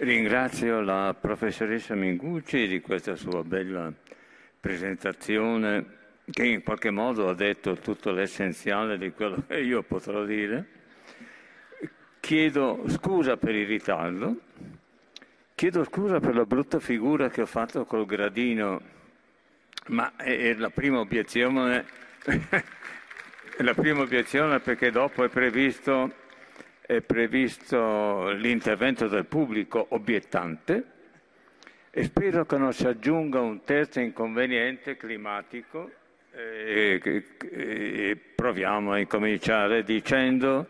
Ringrazio la professoressa Mingucci di questa sua bella presentazione che in qualche modo ha detto tutto l'essenziale di quello che io potrò dire. Chiedo scusa per il ritardo, chiedo scusa per la brutta figura che ho fatto col gradino, ma è la prima obiezione, la prima obiezione perché dopo è previsto è previsto l'intervento del pubblico obiettante e spero che non si aggiunga un terzo inconveniente climatico e, e proviamo a incominciare dicendo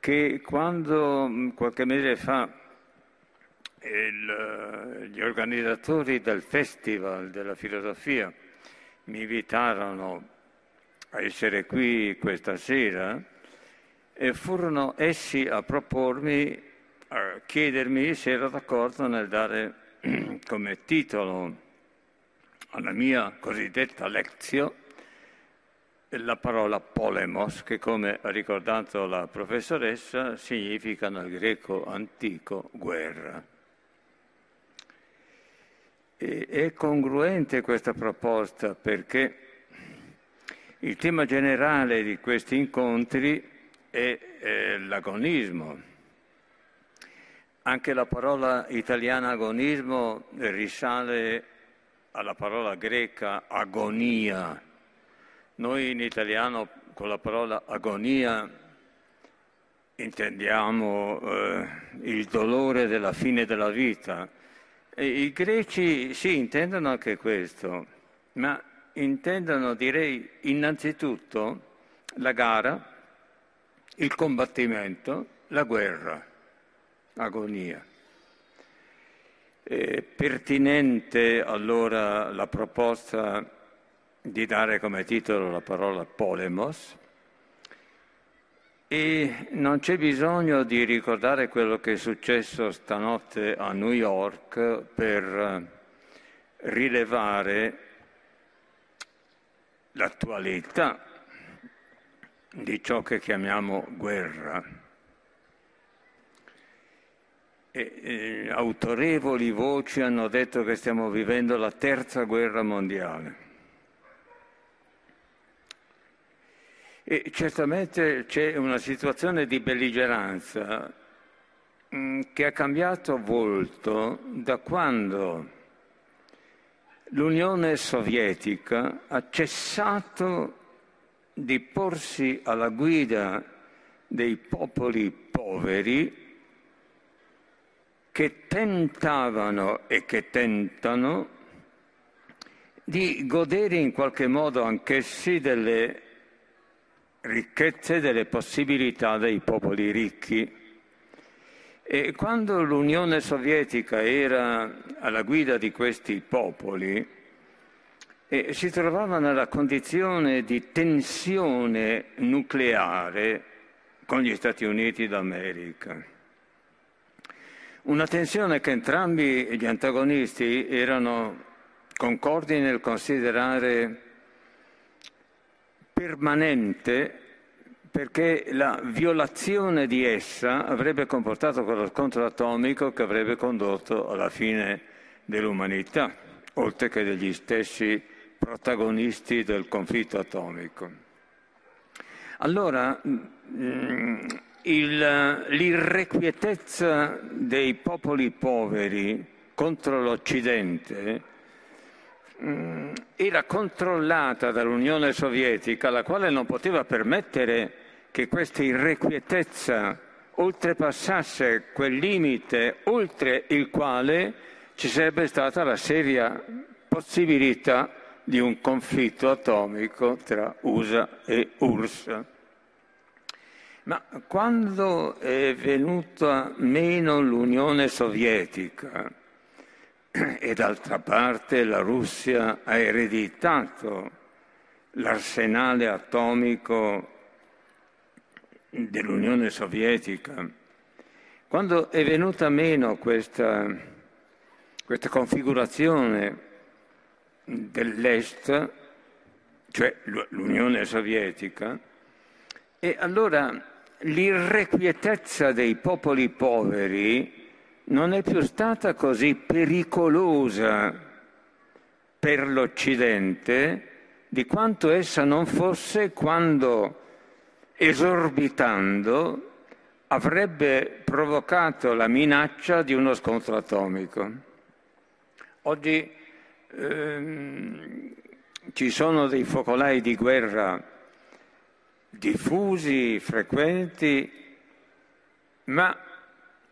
che quando qualche mese fa il, gli organizzatori del Festival della Filosofia mi invitarono a essere qui questa sera, e furono essi a propormi, a chiedermi se ero d'accordo nel dare come titolo alla mia cosiddetta lezione la parola polemos, che come ha ricordato la professoressa significa nel greco antico guerra. E è congruente questa proposta perché il tema generale di questi incontri e eh, l'agonismo. Anche la parola italiana agonismo risale alla parola greca agonia. Noi in italiano con la parola agonia intendiamo eh, il dolore della fine della vita. E I greci sì intendono anche questo, ma intendono direi innanzitutto la gara il combattimento, la guerra, agonia. È pertinente allora la proposta di dare come titolo la parola polemos e non c'è bisogno di ricordare quello che è successo stanotte a New York per rilevare l'attualità di ciò che chiamiamo guerra. E, e, autorevoli voci hanno detto che stiamo vivendo la terza guerra mondiale. E certamente c'è una situazione di belligeranza mm, che ha cambiato volto da quando l'Unione Sovietica ha cessato di porsi alla guida dei popoli poveri che tentavano e che tentano di godere in qualche modo anch'essi delle ricchezze, delle possibilità dei popoli ricchi. E quando l'Unione Sovietica era alla guida di questi popoli, e si trovava nella condizione di tensione nucleare con gli Stati Uniti d'America. Una tensione che entrambi gli antagonisti erano concordi nel considerare permanente perché la violazione di essa avrebbe comportato quello scontro atomico che avrebbe condotto alla fine dell'umanità, oltre che degli stessi protagonisti del conflitto atomico. Allora, mm, il, l'irrequietezza dei popoli poveri contro l'Occidente mm, era controllata dall'Unione Sovietica, la quale non poteva permettere che questa irrequietezza oltrepassasse quel limite oltre il quale ci sarebbe stata la seria possibilità di un conflitto atomico tra USA e URSS. Ma quando è venuta meno l'Unione Sovietica e d'altra parte la Russia ha ereditato l'arsenale atomico dell'Unione Sovietica, quando è venuta meno questa, questa configurazione dell'Est, cioè l'Unione Sovietica, e allora l'irrequietezza dei popoli poveri non è più stata così pericolosa per l'Occidente di quanto essa non fosse quando, esorbitando, avrebbe provocato la minaccia di uno scontro atomico. Oggi ehm, ci sono dei focolai di guerra diffusi, frequenti, ma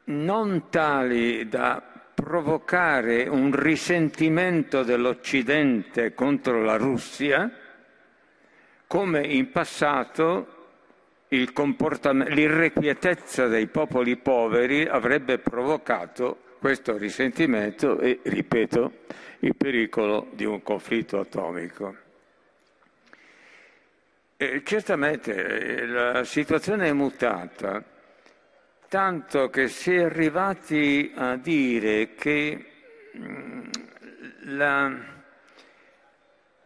non tali da provocare un risentimento dell'Occidente contro la Russia, come in passato l'irrequietezza dei popoli poveri avrebbe provocato questo risentimento e, ripeto, il pericolo di un conflitto atomico. E certamente la situazione è mutata, tanto che si è arrivati a dire che mm, la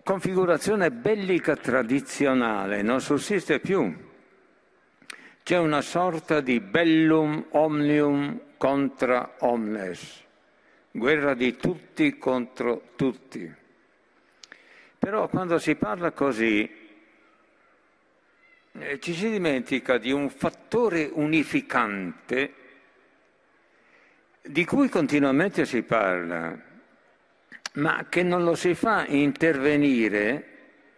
configurazione bellica tradizionale non sussiste più. C'è una sorta di bellum omnium contra omnes, guerra di tutti contro tutti. Però quando si parla così eh, ci si dimentica di un fattore unificante di cui continuamente si parla, ma che non lo si fa intervenire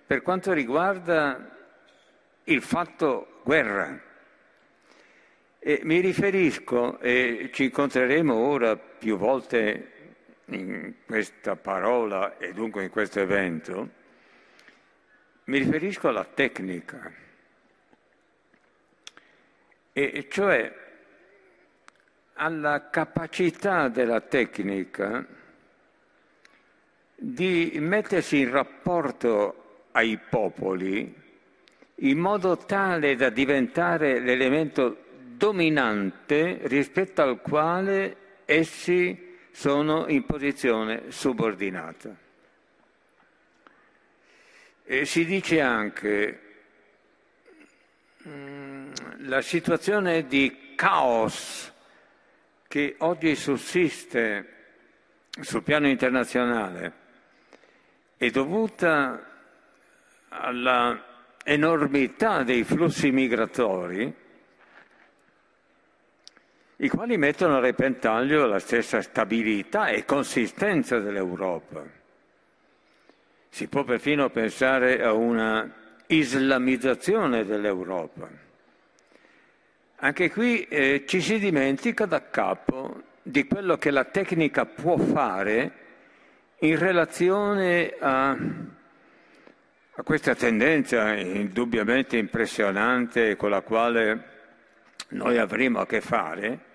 per quanto riguarda il fatto guerra. E mi riferisco, e ci incontreremo ora più volte in questa parola e dunque in questo evento, mi riferisco alla tecnica, e cioè alla capacità della tecnica di mettersi in rapporto ai popoli in modo tale da diventare l'elemento dominante rispetto al quale essi sono in posizione subordinata. E si dice anche mm, la situazione di caos che oggi sussiste sul piano internazionale è dovuta alla enormità dei flussi migratori i quali mettono a repentaglio la stessa stabilità e consistenza dell'Europa. Si può perfino pensare a una islamizzazione dell'Europa. Anche qui eh, ci si dimentica da capo di quello che la tecnica può fare in relazione a, a questa tendenza indubbiamente impressionante con la quale noi avremo a che fare,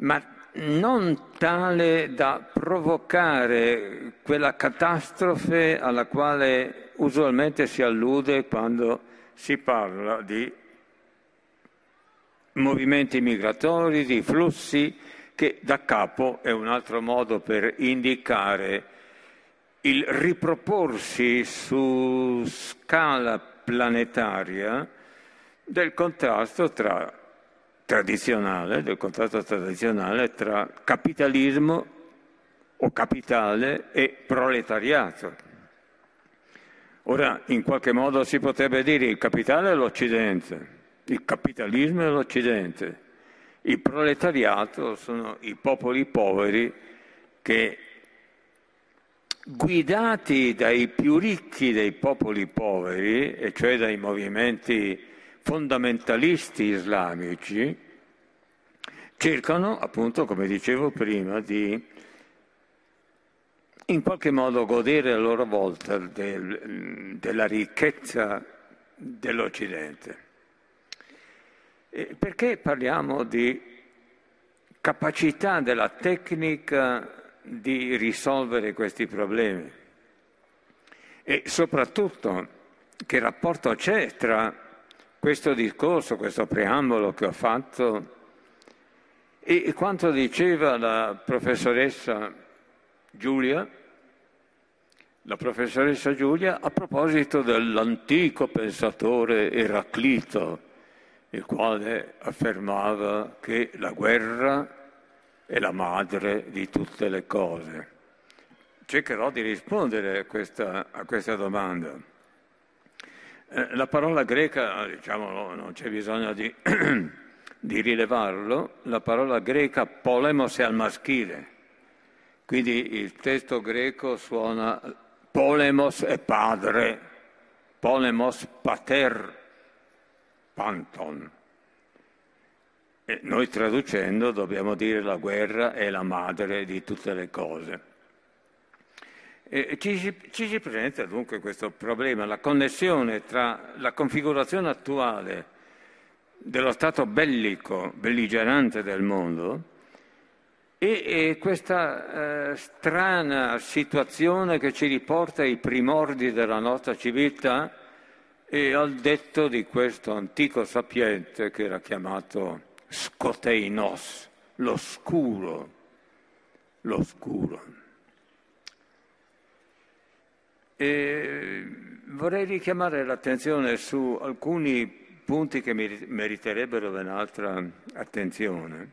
ma non tale da provocare quella catastrofe alla quale usualmente si allude quando si parla di movimenti migratori, di flussi, che da capo è un altro modo per indicare il riproporsi su scala planetaria del contrasto tra tradizionale, del contratto tradizionale tra capitalismo o capitale e proletariato. Ora, in qualche modo si potrebbe dire il capitale è l'Occidente, il capitalismo è l'Occidente, il proletariato sono i popoli poveri che, guidati dai più ricchi dei popoli poveri, e cioè dai movimenti fondamentalisti islamici cercano, appunto, come dicevo prima, di in qualche modo godere a loro volta del, della ricchezza dell'Occidente. Perché parliamo di capacità della tecnica di risolvere questi problemi? E soprattutto che rapporto c'è tra questo discorso, questo preambolo che ho fatto e quanto diceva la professoressa Giulia, la professoressa Giulia a proposito dell'antico pensatore Eraclito, il quale affermava che la guerra è la madre di tutte le cose. Cercherò di rispondere a questa, a questa domanda. Eh, la parola greca, diciamo, non c'è bisogno di, di rilevarlo, la parola greca polemos è al maschile, quindi il testo greco suona polemos è padre, polemos pater panton. E noi traducendo dobbiamo dire la guerra è la madre di tutte le cose. E ci, ci si presenta dunque questo problema, la connessione tra la configurazione attuale dello stato bellico, belligerante del mondo e, e questa eh, strana situazione che ci riporta ai primordi della nostra civiltà e al detto di questo antico sapiente che era chiamato scoteinos, l'oscuro, l'oscuro. E vorrei richiamare l'attenzione su alcuni punti che meriterebbero un'altra attenzione.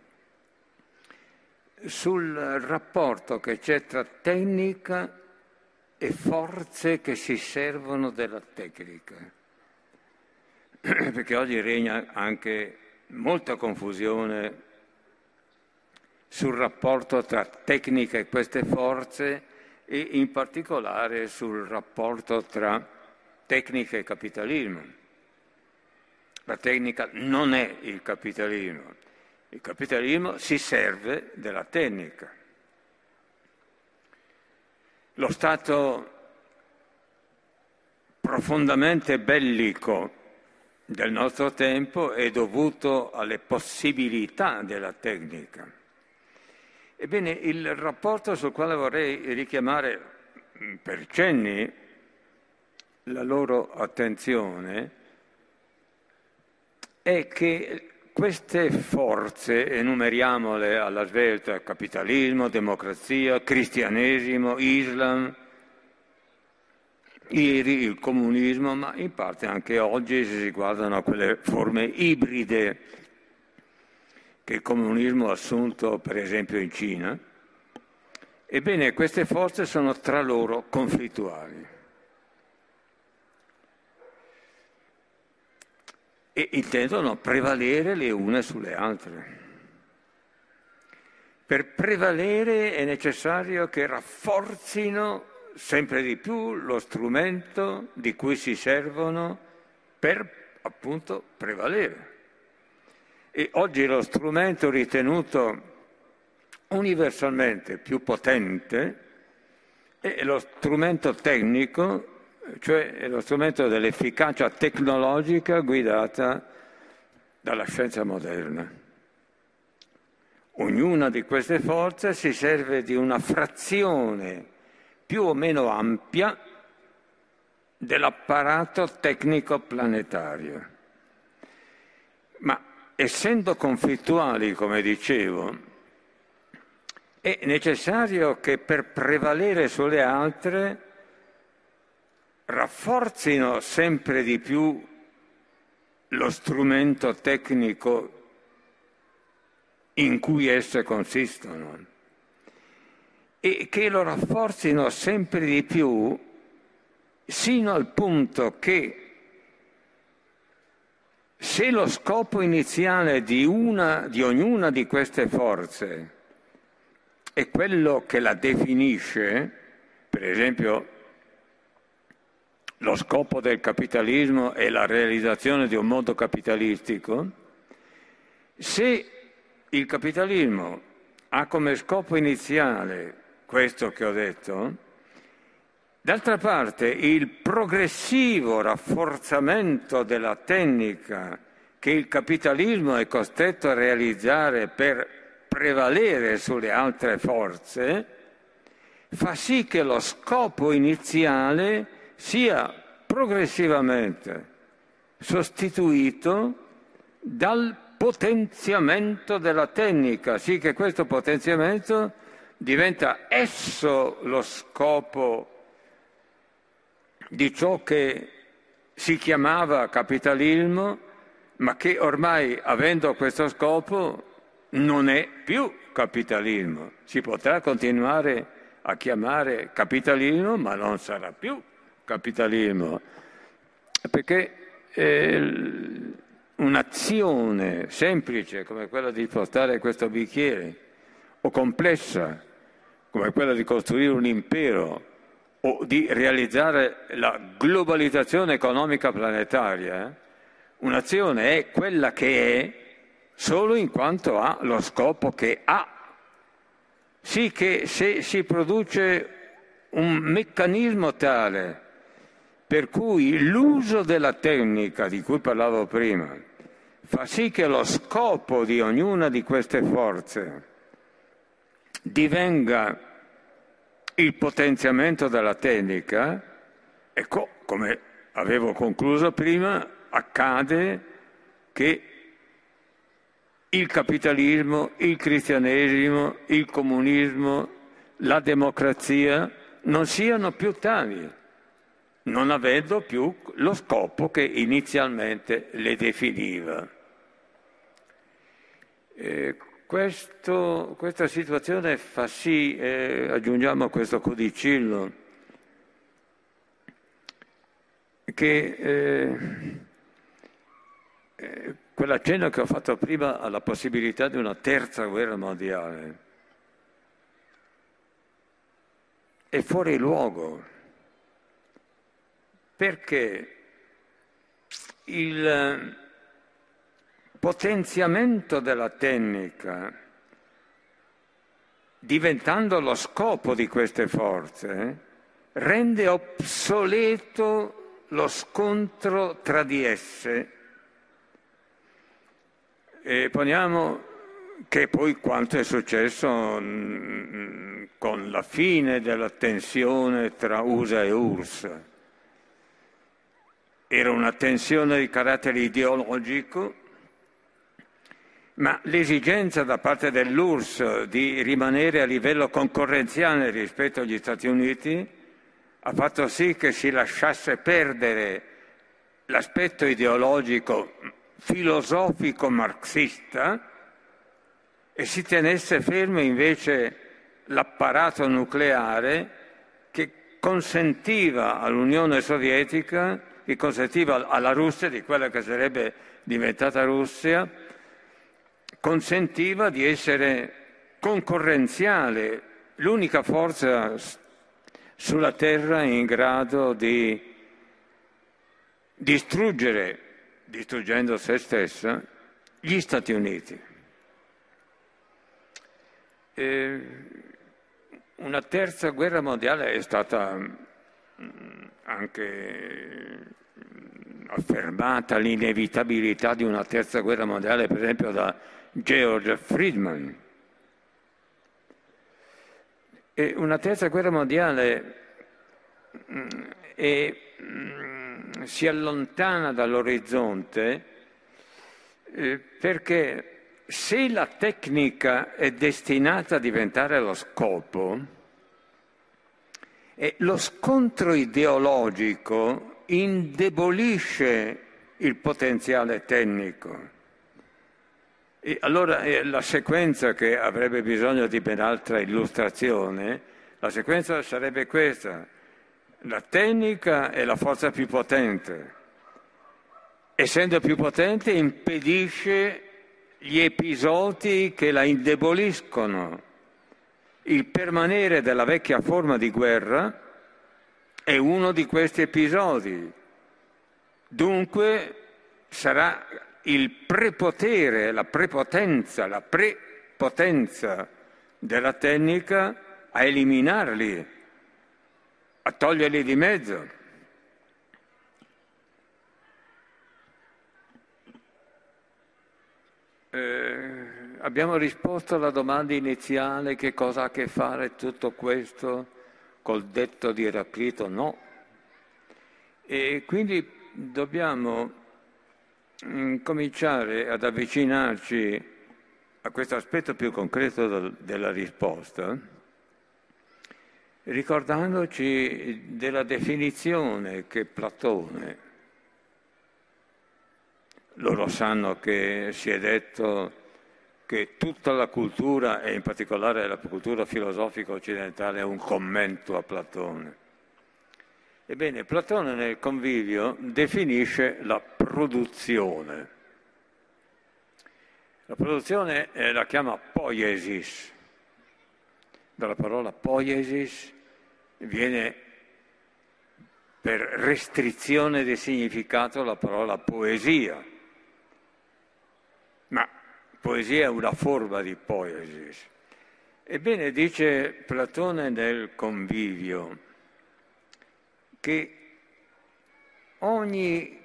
Sul rapporto che c'è tra tecnica e forze che si servono della tecnica. Perché oggi regna anche molta confusione sul rapporto tra tecnica e queste forze e in particolare sul rapporto tra tecnica e capitalismo. La tecnica non è il capitalismo, il capitalismo si serve della tecnica. Lo Stato profondamente bellico del nostro tempo è dovuto alle possibilità della tecnica. Ebbene, il rapporto sul quale vorrei richiamare mm, per cenni la loro attenzione è che queste forze, enumeriamole alla svelta, capitalismo, democrazia, cristianesimo, Islam, ieri il comunismo, ma in parte anche oggi si guardano a quelle forme ibride che il comunismo ha assunto per esempio in Cina. Ebbene, queste forze sono tra loro conflittuali. E intendono prevalere le une sulle altre. Per prevalere è necessario che rafforzino sempre di più lo strumento di cui si servono per appunto prevalere. E oggi lo strumento ritenuto universalmente più potente è lo strumento tecnico, cioè lo strumento dell'efficacia tecnologica guidata dalla scienza moderna. Ognuna di queste forze si serve di una frazione più o meno ampia dell'apparato tecnico planetario. Essendo conflittuali, come dicevo, è necessario che per prevalere sulle altre rafforzino sempre di più lo strumento tecnico in cui esse consistono e che lo rafforzino sempre di più sino al punto che se lo scopo iniziale di, una, di ognuna di queste forze è quello che la definisce, per esempio lo scopo del capitalismo è la realizzazione di un mondo capitalistico, se il capitalismo ha come scopo iniziale questo che ho detto, d'altra parte il progressivo rafforzamento della tecnica che il capitalismo è costretto a realizzare per prevalere sulle altre forze, fa sì che lo scopo iniziale sia progressivamente sostituito dal potenziamento della tecnica, sì che questo potenziamento diventa esso lo scopo di ciò che si chiamava capitalismo, ma che ormai, avendo questo scopo, non è più capitalismo. Si potrà continuare a chiamare capitalismo, ma non sarà più capitalismo, perché eh, un'azione semplice come quella di portare questo bicchiere o complessa come quella di costruire un impero o di realizzare la globalizzazione economica planetaria, un'azione è quella che è solo in quanto ha lo scopo che ha. Sì che se si produce un meccanismo tale per cui l'uso della tecnica di cui parlavo prima fa sì che lo scopo di ognuna di queste forze divenga il potenziamento della tecnica, ecco, come avevo concluso prima, accade che il capitalismo, il cristianesimo, il comunismo, la democrazia non siano più tali non avendo più lo scopo che inizialmente le definiva. Eh, questo, questa situazione fa sì, eh, aggiungiamo questo codicillo, che eh, eh, quell'accenno che ho fatto prima alla possibilità di una terza guerra mondiale è fuori luogo. Perché il potenziamento della tecnica, diventando lo scopo di queste forze, rende obsoleto lo scontro tra di esse. E poniamo che poi quanto è successo mm, con la fine della tensione tra USA e URSS era una tensione di carattere ideologico, ma l'esigenza da parte dell'URSS di rimanere a livello concorrenziale rispetto agli Stati Uniti ha fatto sì che si lasciasse perdere l'aspetto ideologico filosofico marxista e si tenesse fermo invece l'apparato nucleare che consentiva all'Unione Sovietica che consentiva alla Russia, di quella che sarebbe diventata Russia, consentiva di essere concorrenziale, l'unica forza sulla terra in grado di distruggere, distruggendo se stessa, gli Stati Uniti. E una terza guerra mondiale è stata anche affermata l'inevitabilità di una terza guerra mondiale, per esempio da George Friedman. E una terza guerra mondiale mm, è, mm, si allontana dall'orizzonte eh, perché se la tecnica è destinata a diventare lo scopo, e lo scontro ideologico indebolisce il potenziale tecnico. E allora eh, la sequenza che avrebbe bisogno di ben altra illustrazione, la sequenza sarebbe questa. La tecnica è la forza più potente. Essendo più potente impedisce gli episodi che la indeboliscono il permanere della vecchia forma di guerra è uno di questi episodi. Dunque sarà il prepotere, la prepotenza, la prepotenza della tecnica a eliminarli, a toglierli di mezzo. Eh, abbiamo risposto alla domanda iniziale che cosa ha a che fare tutto questo col detto di Eraclito? No. E quindi dobbiamo cominciare ad avvicinarci a questo aspetto più concreto della risposta, ricordandoci della definizione che Platone, loro sanno che si è detto che tutta la cultura, e in particolare la cultura filosofica occidentale, è un commento a Platone. Ebbene, Platone nel convivio definisce la produzione. La produzione eh, la chiama poiesis. Dalla parola poiesis viene per restrizione di significato la parola poesia. Ma poesia è una forma di poiesis. Ebbene, dice Platone nel convivio, che ogni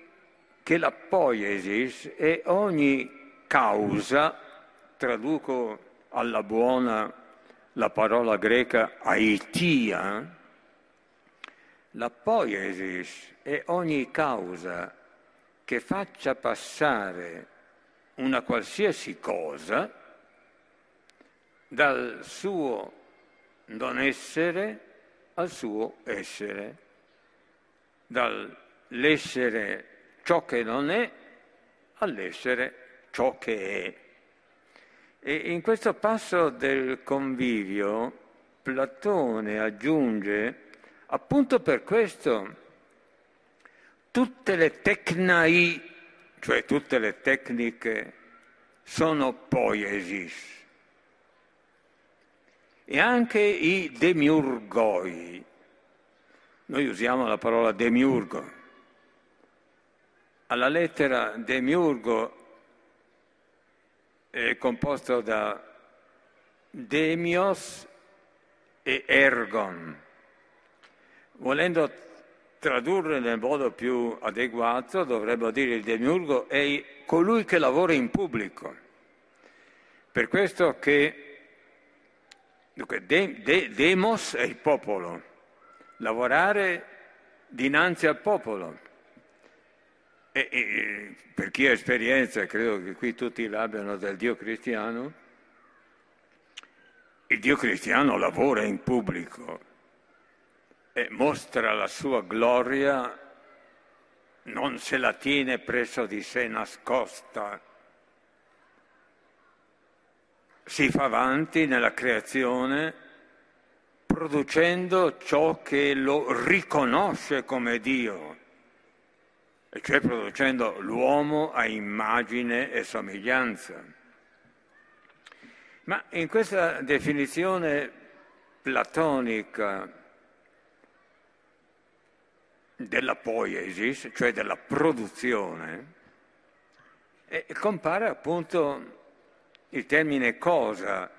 che la poiesis è ogni causa, traduco alla buona la parola greca aitia, la poiesis è ogni causa che faccia passare una qualsiasi cosa dal suo non essere al suo essere, dall'essere ciò che non è all'essere ciò che è. E in questo passo del convivio Platone aggiunge, appunto per questo, tutte le tecnai, cioè tutte le tecniche, sono poiesis. E anche i demiurgoi. Noi usiamo la parola demiurgo. Alla lettera demiurgo è composto da demios e ergon. Volendo tradurre nel modo più adeguato, dovremmo dire il demiurgo è colui che lavora in pubblico. Per questo che dunque, de, de, demos è il popolo, lavorare dinanzi al popolo. E, e, per chi ha esperienza, credo che qui tutti l'abbiano del Dio cristiano, il Dio cristiano lavora in pubblico e mostra la sua gloria, non se la tiene presso di sé nascosta, si fa avanti nella creazione producendo ciò che lo riconosce come Dio e cioè producendo l'uomo a immagine e somiglianza. Ma in questa definizione platonica della poiesis, cioè della produzione, eh, compare appunto il termine cosa,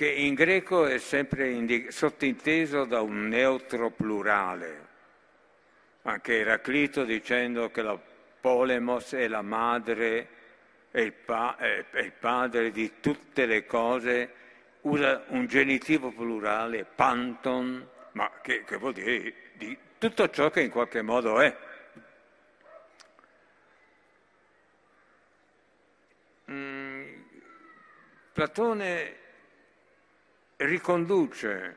che in greco è sempre indic- sottinteso da un neutro plurale anche Eraclito dicendo che la polemos è la madre e il, pa- il padre di tutte le cose, usa un genitivo plurale, panton, ma che, che vuol dire di tutto ciò che in qualche modo è. Mm, Platone riconduce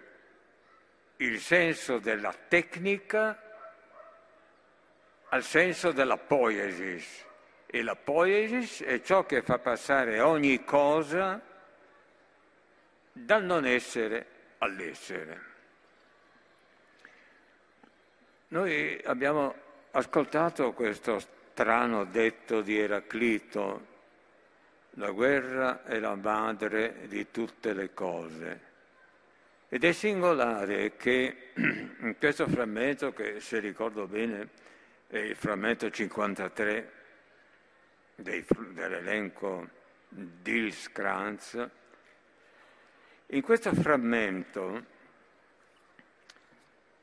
il senso della tecnica al senso della poiesis. E la poiesis è ciò che fa passare ogni cosa dal non essere all'essere. Noi abbiamo ascoltato questo strano detto di Eraclito, la guerra è la madre di tutte le cose. Ed è singolare che in questo frammento, che se ricordo bene è il frammento 53 dei, dell'elenco Dils Kranz. In questo frammento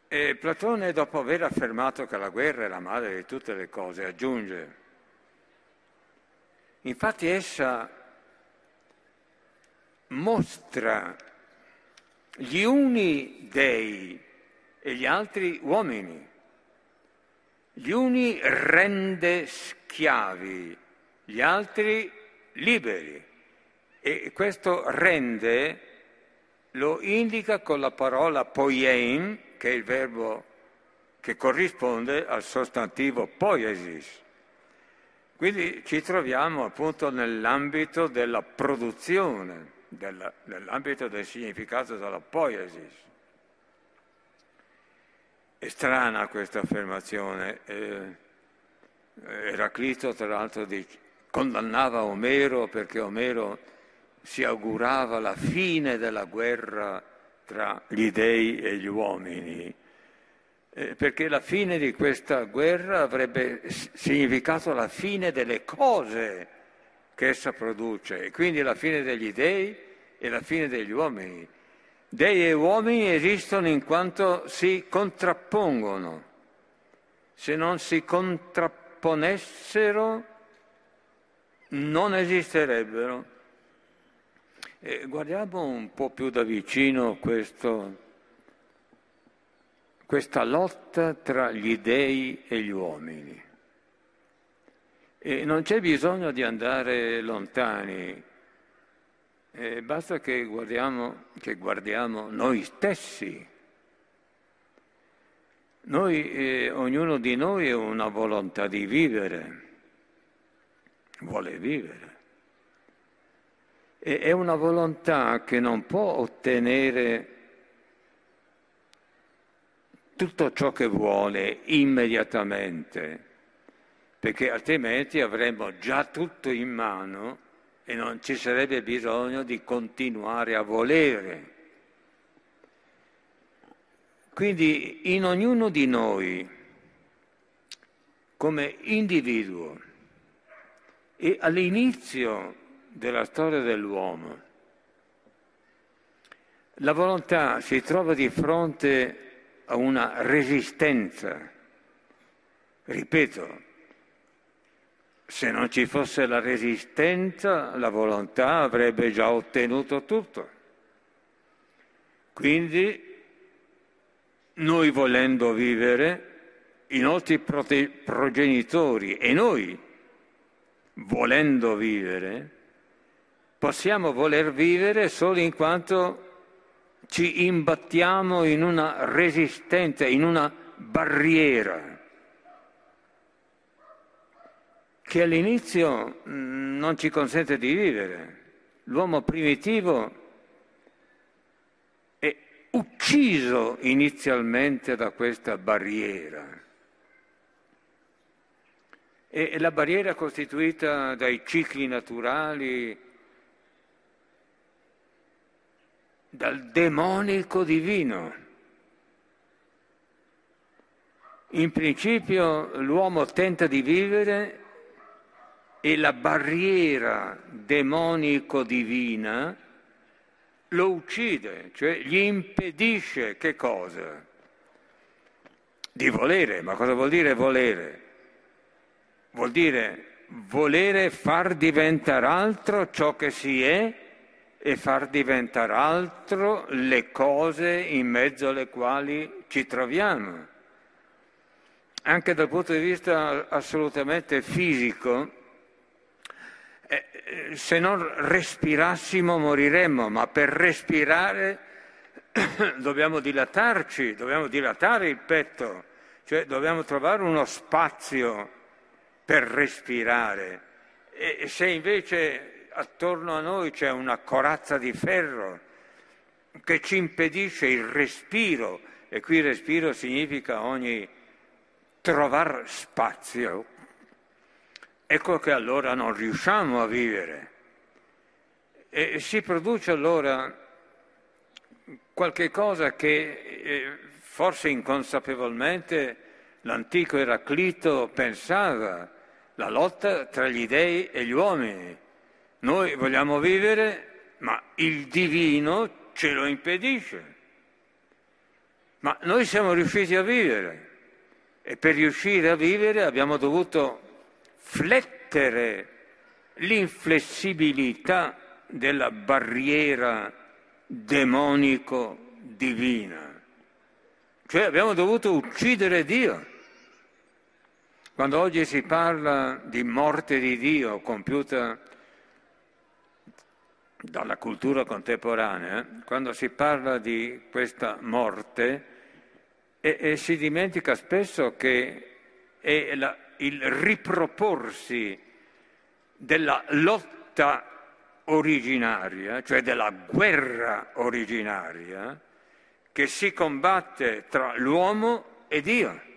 eh, Platone, dopo aver affermato che la guerra è la madre di tutte le cose, aggiunge, infatti essa mostra gli uni dei e gli altri uomini gli uni rende schiavi, gli altri liberi. E questo rende lo indica con la parola poiein, che è il verbo che corrisponde al sostantivo poiesis. Quindi ci troviamo appunto nell'ambito della produzione, della, nell'ambito del significato della poiesis. È strana questa affermazione. Eh, Eraclito, tra l'altro, condannava Omero perché Omero si augurava la fine della guerra tra gli dei e gli uomini, eh, perché la fine di questa guerra avrebbe significato la fine delle cose che essa produce, e quindi la fine degli dei e la fine degli uomini. Dei e uomini esistono in quanto si contrappongono. Se non si contrapponessero, non esisterebbero. E guardiamo un po' più da vicino questo, questa lotta tra gli dei e gli uomini. E non c'è bisogno di andare lontani, eh, basta che guardiamo, che guardiamo, noi stessi. Noi, eh, ognuno di noi ha una volontà di vivere, vuole vivere. E è una volontà che non può ottenere tutto ciò che vuole immediatamente, perché altrimenti avremmo già tutto in mano e non ci sarebbe bisogno di continuare a volere. Quindi in ognuno di noi, come individuo, e all'inizio della storia dell'uomo. La volontà si trova di fronte a una resistenza. Ripeto, se non ci fosse la resistenza, la volontà avrebbe già ottenuto tutto. Quindi noi volendo vivere, i nostri prote- progenitori e noi volendo vivere, possiamo voler vivere solo in quanto ci imbattiamo in una resistenza, in una barriera che all'inizio mm, non ci consente di vivere. L'uomo primitivo è ucciso inizialmente da questa barriera. E la barriera costituita dai cicli naturali, dal demonico divino. In principio l'uomo tenta di vivere e la barriera demonico-divina lo uccide, cioè gli impedisce che cosa? Di volere, ma cosa vuol dire volere? Vuol dire volere far diventare altro ciò che si è e far diventare altro le cose in mezzo alle quali ci troviamo. Anche dal punto di vista assolutamente fisico, eh, eh se non respirassimo moriremmo, ma per respirare dobbiamo dilatarci, dobbiamo dilatare il petto, cioè dobbiamo trovare uno spazio per respirare. E se invece attorno a noi c'è una corazza di ferro che ci impedisce il respiro, e qui respiro significa ogni trovare spazio, ecco che allora non riusciamo a vivere. E si produce allora qualche cosa che eh, forse inconsapevolmente l'antico Eraclito pensava, la lotta tra gli dei e gli uomini. Noi vogliamo vivere, ma il divino ce lo impedisce. Ma noi siamo riusciti a vivere e per riuscire a vivere abbiamo dovuto flettere l'inflessibilità della barriera demonico-divina. Cioè abbiamo dovuto uccidere Dio. Quando oggi si parla di morte di Dio compiuta dalla cultura contemporanea, quando si parla di questa morte, e, e si dimentica spesso che è la, il riproporsi della lotta originaria, cioè della guerra originaria, che si combatte tra l'uomo e Dio.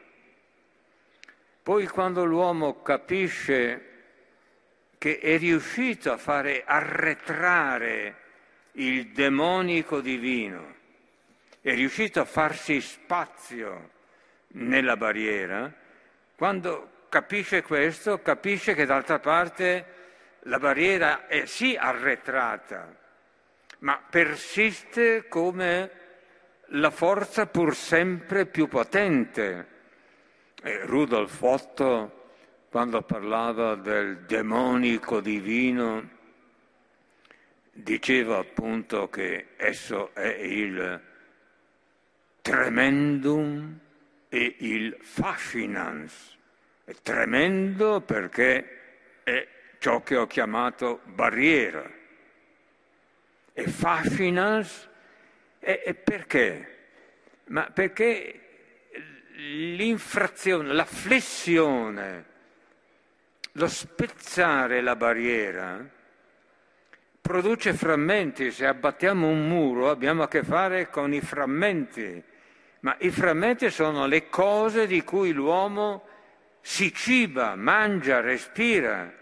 Poi quando l'uomo capisce che è riuscito a fare arretrare il demonico divino, è riuscito a farsi spazio nella barriera, quando capisce questo, capisce che d'altra parte la barriera è sì arretrata, ma persiste come la forza pur sempre più potente. E Rudolf Otto, quando parlava del demonico divino, diceva appunto che esso è il tremendum e il fascinans. È tremendo perché è ciò che ho chiamato barriera. E fascinans è, perché? Ma perché l'infrazione, la flessione, lo spezzare la barriera produce frammenti. Se abbattiamo un muro abbiamo a che fare con i frammenti ma i frammenti sono le cose di cui l'uomo si ciba, mangia, respira.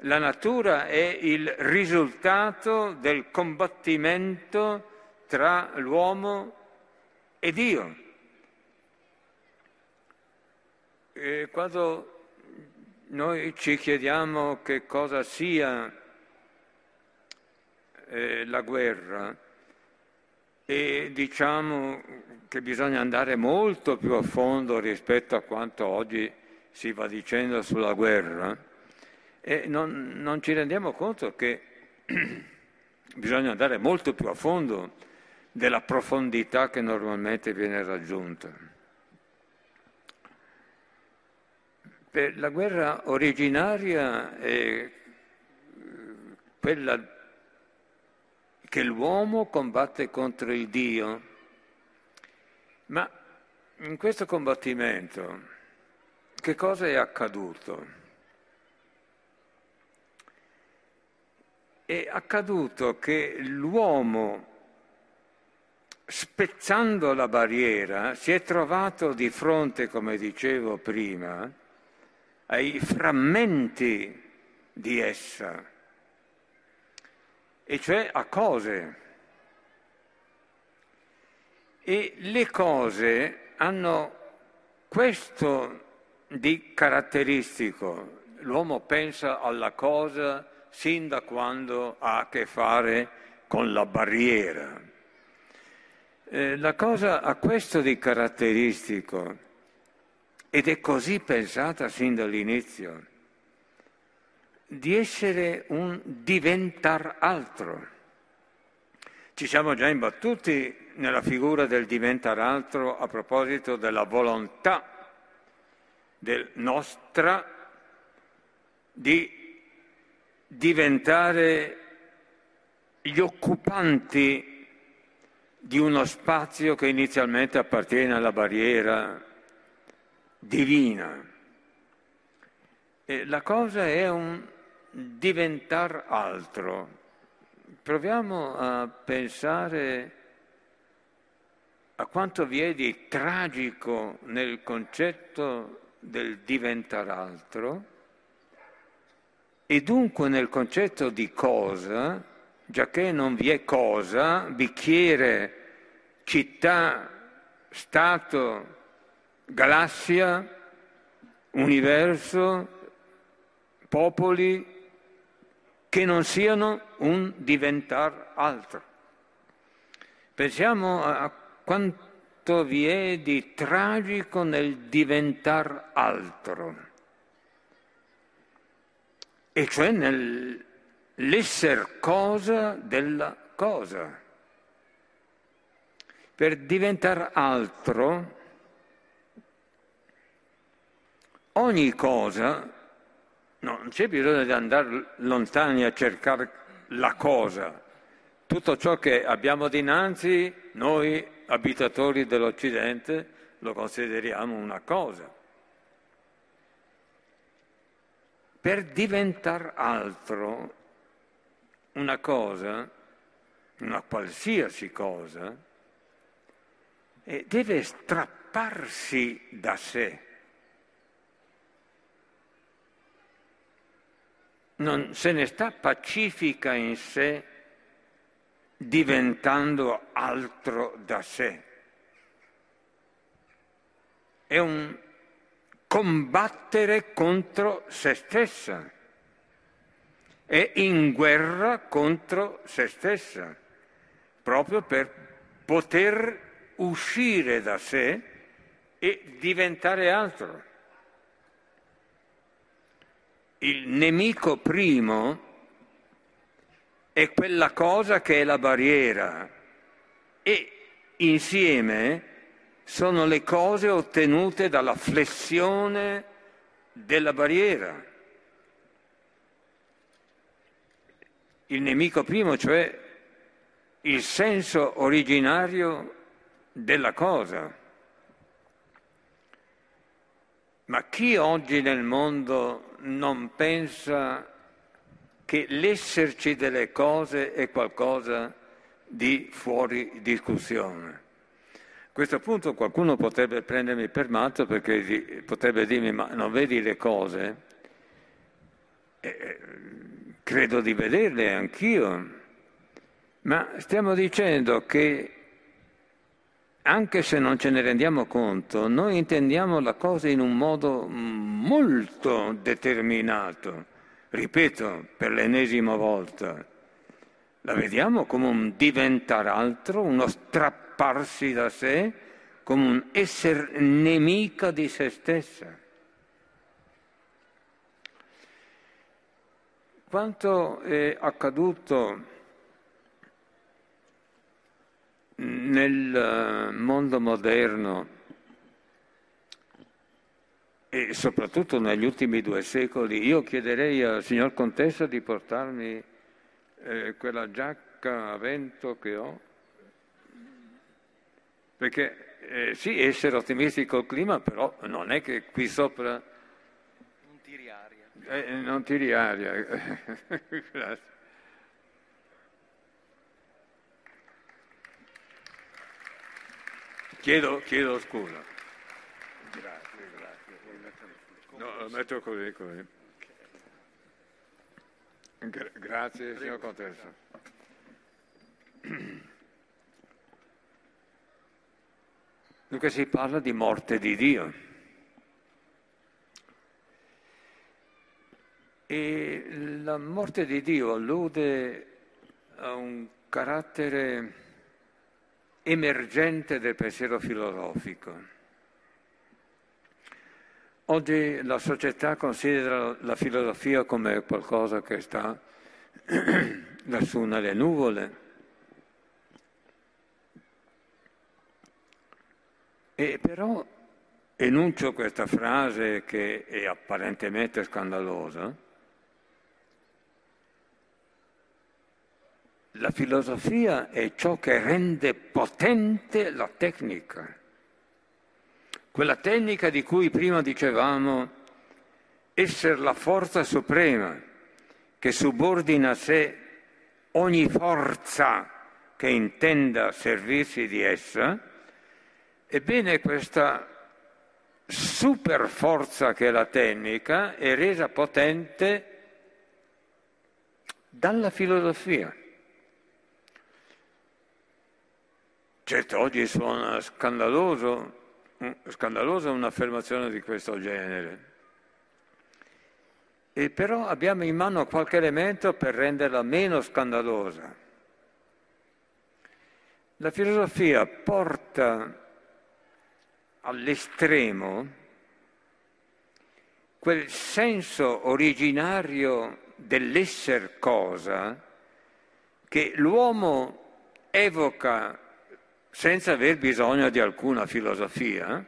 La natura è il risultato del combattimento tra l'uomo e Dio. E quando noi ci chiediamo che cosa sia eh, la guerra e diciamo che bisogna andare molto più a fondo rispetto a quanto oggi si va dicendo sulla guerra e non, non ci rendiamo conto che bisogna andare molto più a fondo della profondità che normalmente viene raggiunta. Per la guerra originaria è quella che l'uomo combatte contro il Dio ma in questo combattimento che cosa è accaduto? È accaduto che l'uomo, spezzando la barriera, si è trovato di fronte, come dicevo prima, ai frammenti di essa, e cioè a cose e le cose hanno questo di caratteristico. L'uomo pensa alla cosa sin da quando ha a che fare con la barriera. Eh, la cosa ha questo di caratteristico ed è così pensata sin dall'inizio, di essere un diventar altro. Ci siamo già imbattuti nella figura del diventare altro a proposito della volontà del nostra di diventare gli occupanti di uno spazio che inizialmente appartiene alla barriera divina. E la cosa è un diventar altro. Proviamo a pensare a quanto vi è di tragico nel concetto del diventare altro e dunque nel concetto di cosa, giacché non vi è cosa, bicchiere, città, stato, galassia, universo, popoli, che non siano un diventar altro. Pensiamo a quanto vi è di tragico nel diventar altro, e cioè nell'esser cosa della cosa. Per diventare altro, ogni cosa, no, non c'è bisogno di andare lontani a cercare la cosa, tutto ciò che abbiamo dinanzi noi abitatori dell'Occidente lo consideriamo una cosa. per diventare altro una cosa, una qualsiasi cosa, eh, deve strapparsi da sé. Non se ne sta pacifica in sé diventando altro da sé. È un combattere contro se stessa, è in guerra contro se stessa, proprio per poter uscire da sé e diventare altro. Il nemico primo è quella cosa che è la barriera e insieme sono le cose ottenute dalla flessione della barriera. Il nemico primo, cioè il senso originario della cosa. Ma chi oggi nel mondo non pensa che l'esserci delle cose è qualcosa di fuori discussione? questo punto qualcuno potrebbe prendermi per matto perché potrebbe dirmi ma non vedi le cose? Eh, credo di vederle anch'io, ma stiamo dicendo che anche se non ce ne rendiamo conto, noi intendiamo la cosa in un modo molto determinato. Ripeto per l'ennesima volta, la vediamo come un diventare altro, uno strappato apparsi da sé come un essere nemica di se stessa. Quanto è accaduto nel mondo moderno e soprattutto negli ultimi due secoli, io chiederei al signor Contessa di portarmi eh, quella giacca a vento che ho perché eh, sì, essere ottimisti col clima, però non è che qui sopra... Non tiri aria. Eh, non tiri aria. Grazie. Chiedo, chiedo scusa. Grazie, grazie. No, lo metto così, così. Grazie, signor Contessa. Dunque si parla di morte di Dio. E la morte di Dio allude a un carattere emergente del pensiero filosofico. Oggi la società considera la filosofia come qualcosa che sta lassù nelle nuvole, E però enuncio questa frase che è apparentemente scandalosa. La filosofia è ciò che rende potente la tecnica. Quella tecnica di cui prima dicevamo essere la forza suprema che subordina a sé ogni forza che intenda servirsi di essa, Ebbene, questa super forza che è la tecnica è resa potente dalla filosofia. Certo, oggi suona scandaloso, scandalosa un'affermazione di questo genere. E però abbiamo in mano qualche elemento per renderla meno scandalosa. La filosofia porta all'estremo quel senso originario dell'esser cosa che l'uomo evoca senza aver bisogno di alcuna filosofia,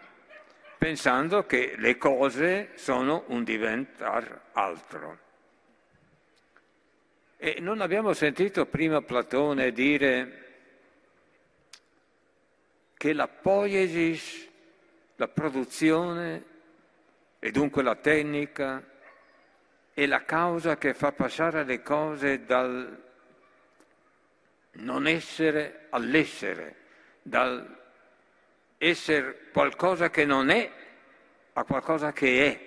pensando che le cose sono un diventar altro. E non abbiamo sentito prima Platone dire che la poiesis la produzione e dunque la tecnica è la causa che fa passare le cose dal non essere all'essere, dal essere qualcosa che non è a qualcosa che è,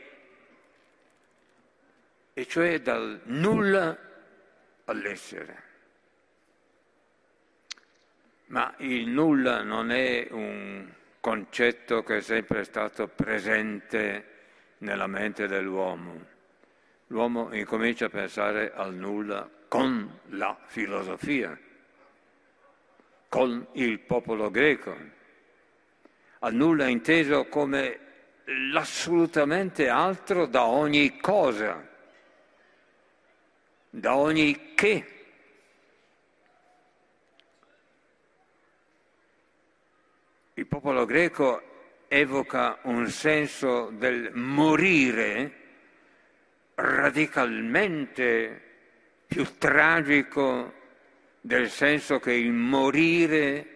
e cioè dal nulla all'essere. Ma il nulla non è un concetto che è sempre stato presente nella mente dell'uomo. L'uomo incomincia a pensare al nulla con la filosofia, con il popolo greco, al nulla inteso come l'assolutamente altro da ogni cosa, da ogni che. Il popolo greco evoca un senso del morire radicalmente più tragico del senso che il morire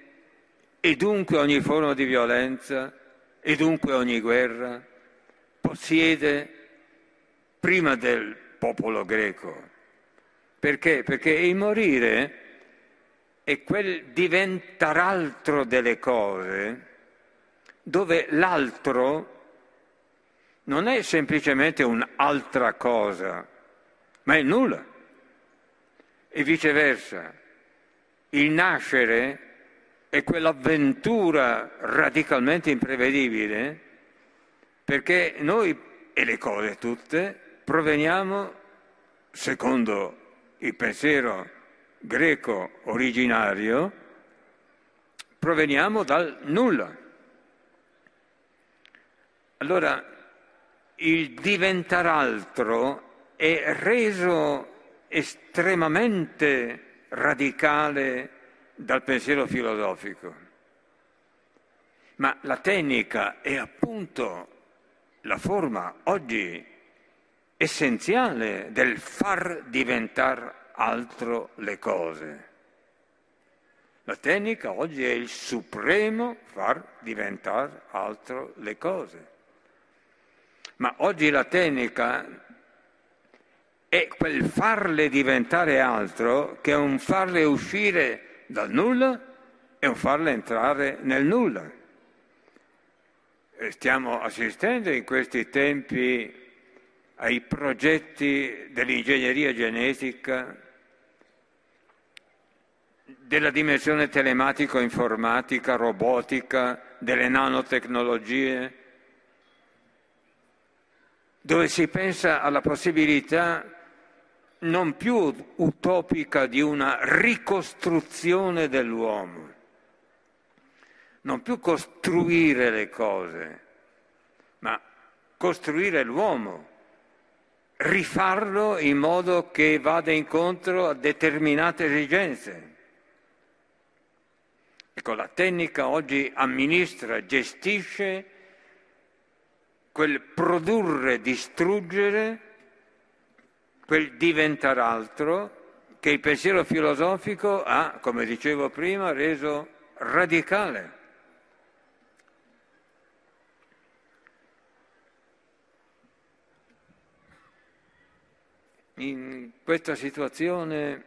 e dunque ogni forma di violenza e dunque ogni guerra possiede prima del popolo greco. Perché? Perché il morire è quel diventare altro delle cose dove l'altro non è semplicemente un'altra cosa, ma è nulla. E viceversa, il nascere è quell'avventura radicalmente imprevedibile perché noi e le cose tutte proveniamo, secondo il pensiero greco originario, proveniamo dal nulla. Allora, il diventare altro è reso estremamente radicale dal pensiero filosofico. Ma la tecnica è appunto la forma oggi essenziale del far diventare altro le cose. La tecnica oggi è il supremo far diventare altro le cose. Ma oggi la tecnica è quel farle diventare altro che è un farle uscire dal nulla e un farle entrare nel nulla. Stiamo assistendo in questi tempi ai progetti dell'ingegneria genetica, della dimensione telematico-informatica, robotica, delle nanotecnologie, dove si pensa alla possibilità non più utopica di una ricostruzione dell'uomo, non più costruire le cose, ma costruire l'uomo, rifarlo in modo che vada incontro a determinate esigenze. Ecco, la tecnica oggi amministra, gestisce quel produrre, distruggere, quel diventare altro che il pensiero filosofico ha, come dicevo prima, reso radicale. In questa situazione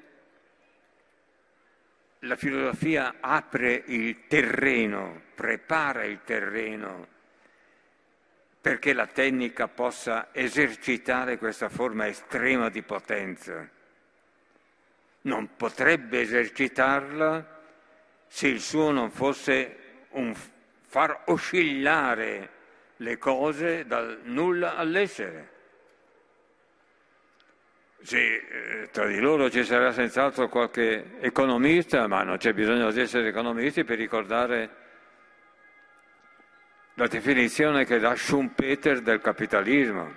la filosofia apre il terreno, prepara il terreno perché la tecnica possa esercitare questa forma estrema di potenza. Non potrebbe esercitarla se il suo non fosse un far oscillare le cose dal nulla all'essere. Sì, eh, tra di loro ci sarà senz'altro qualche economista, ma non c'è bisogno di essere economisti per ricordare la definizione che dà Schumpeter del capitalismo.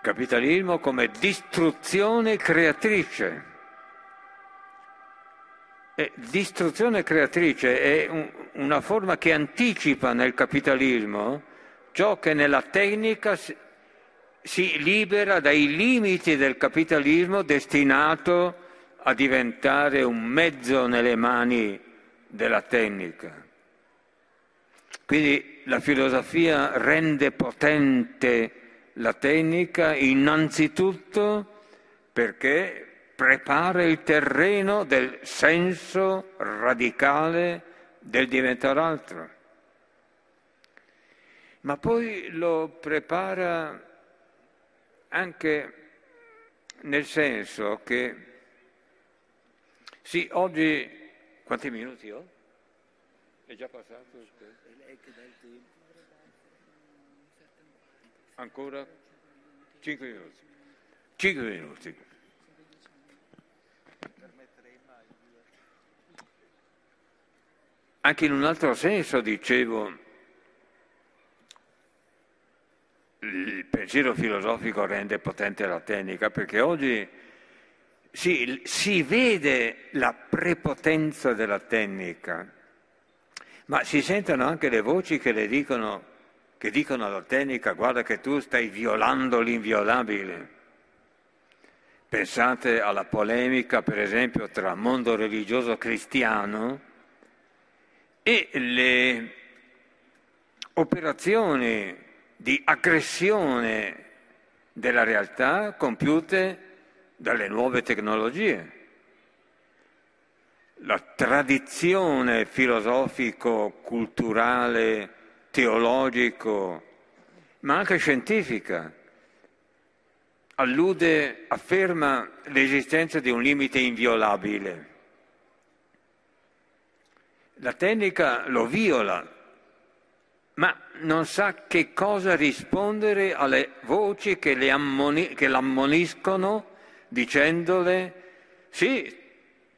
Capitalismo come distruzione creatrice. E distruzione creatrice è un, una forma che anticipa nel capitalismo ciò che nella tecnica si, si libera dai limiti del capitalismo destinato a diventare un mezzo nelle mani della tecnica. Quindi la filosofia rende potente la tecnica innanzitutto perché prepara il terreno del senso radicale del diventare altro. Ma poi lo prepara anche nel senso che, sì, oggi, quanti minuti ho? È già passato? Ancora? Cinque minuti. Cinque minuti. Anche in un altro senso, dicevo, il pensiero filosofico rende potente la tecnica perché oggi si, si vede la prepotenza della tecnica, ma si sentono anche le voci che le dicono, che dicono alla tecnica guarda che tu stai violando l'inviolabile. Pensate alla polemica, per esempio, tra mondo religioso cristiano e le operazioni di aggressione della realtà compiute dalle nuove tecnologie. La tradizione filosofico, culturale, teologico, ma anche scientifica, allude, afferma l'esistenza di un limite inviolabile. La tecnica lo viola, ma non sa che cosa rispondere alle voci che, ammoni- che l'ammoniscono dicendole sì,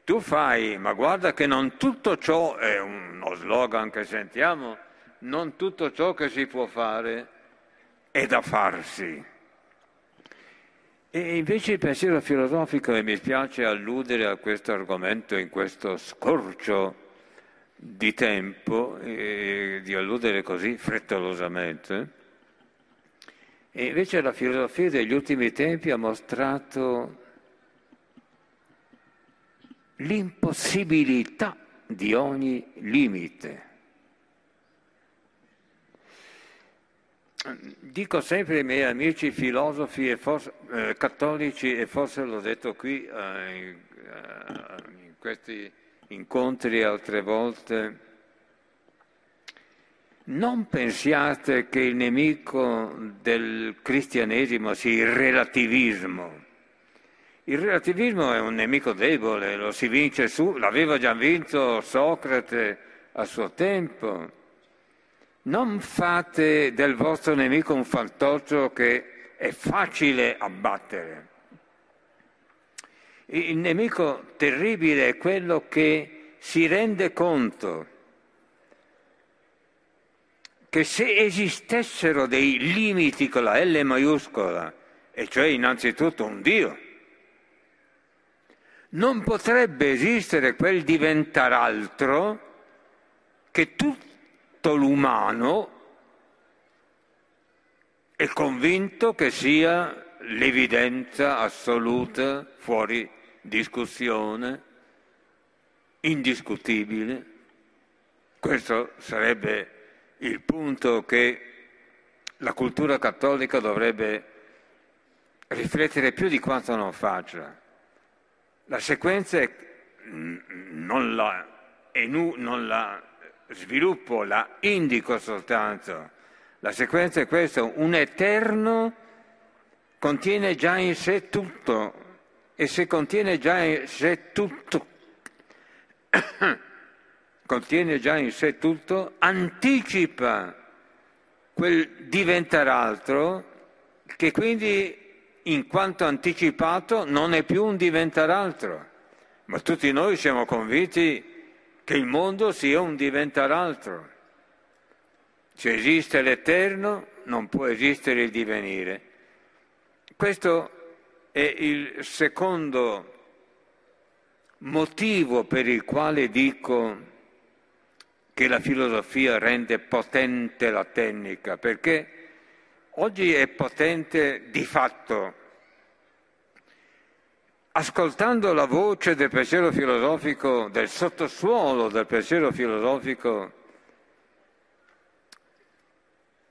tu fai, ma guarda che non tutto ciò, è uno slogan che sentiamo, non tutto ciò che si può fare è da farsi. E invece il pensiero filosofico, e mi piace alludere a questo argomento in questo scorcio di tempo e di alludere così frettolosamente. E invece la filosofia degli ultimi tempi ha mostrato l'impossibilità di ogni limite. Dico sempre ai miei amici filosofi forse, eh, cattolici, e forse l'ho detto qui eh, in, eh, in questi incontri altre volte, non pensiate che il nemico del cristianesimo sia il relativismo. Il relativismo è un nemico debole, lo si vince su, l'aveva già vinto Socrate a suo tempo. Non fate del vostro nemico un fantoccio che è facile abbattere. Il nemico terribile è quello che si rende conto che se esistessero dei limiti con la L maiuscola, e cioè innanzitutto un Dio, non potrebbe esistere quel diventare altro che tutto l'umano è convinto che sia l'evidenza assoluta fuori discussione, indiscutibile. Questo sarebbe il punto che la cultura cattolica dovrebbe riflettere più di quanto non faccia. La sequenza è, mm, non, la, non la sviluppo, la indico soltanto. La sequenza è questa, un eterno contiene già in sé tutto, e se contiene già in sé tutto, contiene già in sé tutto, anticipa quel diventare altro che quindi in quanto anticipato non è più un diventare altro. Ma tutti noi siamo convinti che il mondo sia un diventare altro. Se esiste l'eterno non può esistere il divenire. Questo è il secondo motivo per il quale dico che la filosofia rende potente la tecnica, perché oggi è potente di fatto. Ascoltando la voce del pensiero filosofico, del sottosuolo del pensiero filosofico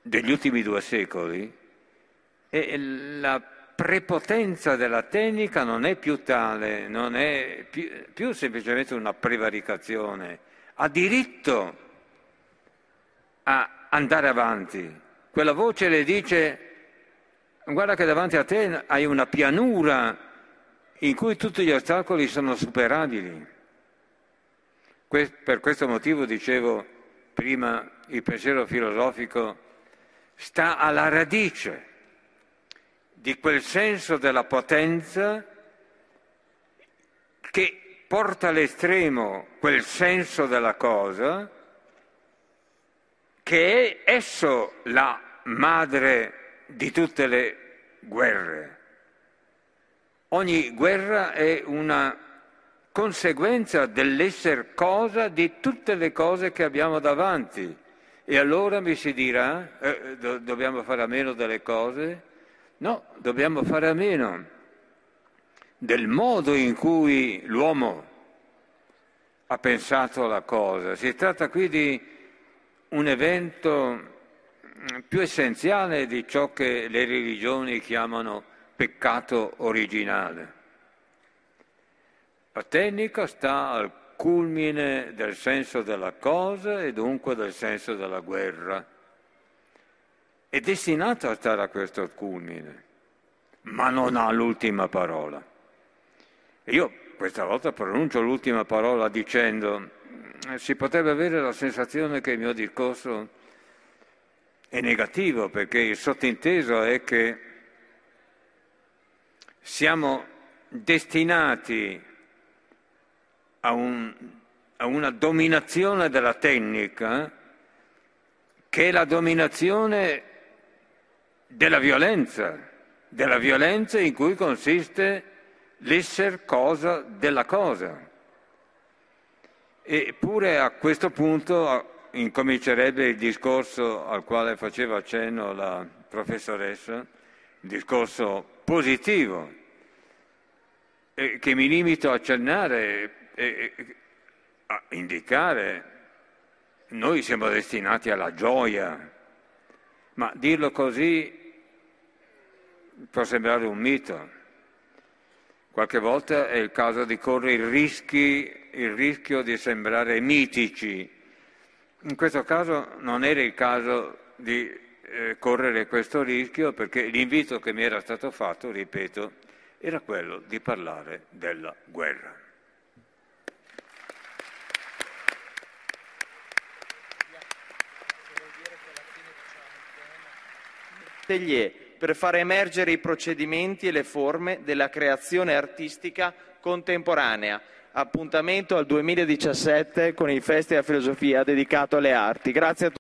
degli ultimi due secoli, la prepotenza della tecnica non è più tale, non è più, più semplicemente una prevaricazione, ha diritto a andare avanti. Quella voce le dice guarda che davanti a te hai una pianura in cui tutti gli ostacoli sono superabili. per questo motivo dicevo prima il pensiero filosofico sta alla radice di quel senso della potenza che porta all'estremo quel senso della cosa che è esso la madre di tutte le guerre. Ogni guerra è una conseguenza dell'essere cosa di tutte le cose che abbiamo davanti. E allora mi si dirà, eh, do- dobbiamo fare a meno delle cose? No, dobbiamo fare a meno del modo in cui l'uomo ha pensato la cosa. Si tratta qui di un evento più essenziale di ciò che le religioni chiamano peccato originale. La tecnica sta al culmine del senso della cosa e dunque del senso della guerra. È destinata a stare a questo culmine, ma non ha l'ultima parola. Io questa volta pronuncio l'ultima parola dicendo, si potrebbe avere la sensazione che il mio discorso è negativo perché il sottinteso è che siamo destinati a, un, a una dominazione della tecnica che è la dominazione della violenza, della violenza in cui consiste l'essere cosa della cosa. Eppure a questo punto incomincerebbe il discorso al quale faceva accenno la professoressa, il discorso positivo, eh, che mi limito a accennare e a indicare. Noi siamo destinati alla gioia, ma dirlo così può sembrare un mito. Qualche volta è il caso di correre il, rischi, il rischio di sembrare mitici in questo caso non era il caso di eh, correre questo rischio perché l'invito che mi era stato fatto, ripeto, era quello di parlare della guerra. per far emergere i procedimenti e le forme della creazione artistica contemporanea appuntamento al 2017 con il Festival Filosofia dedicato alle arti. Grazie a tutti.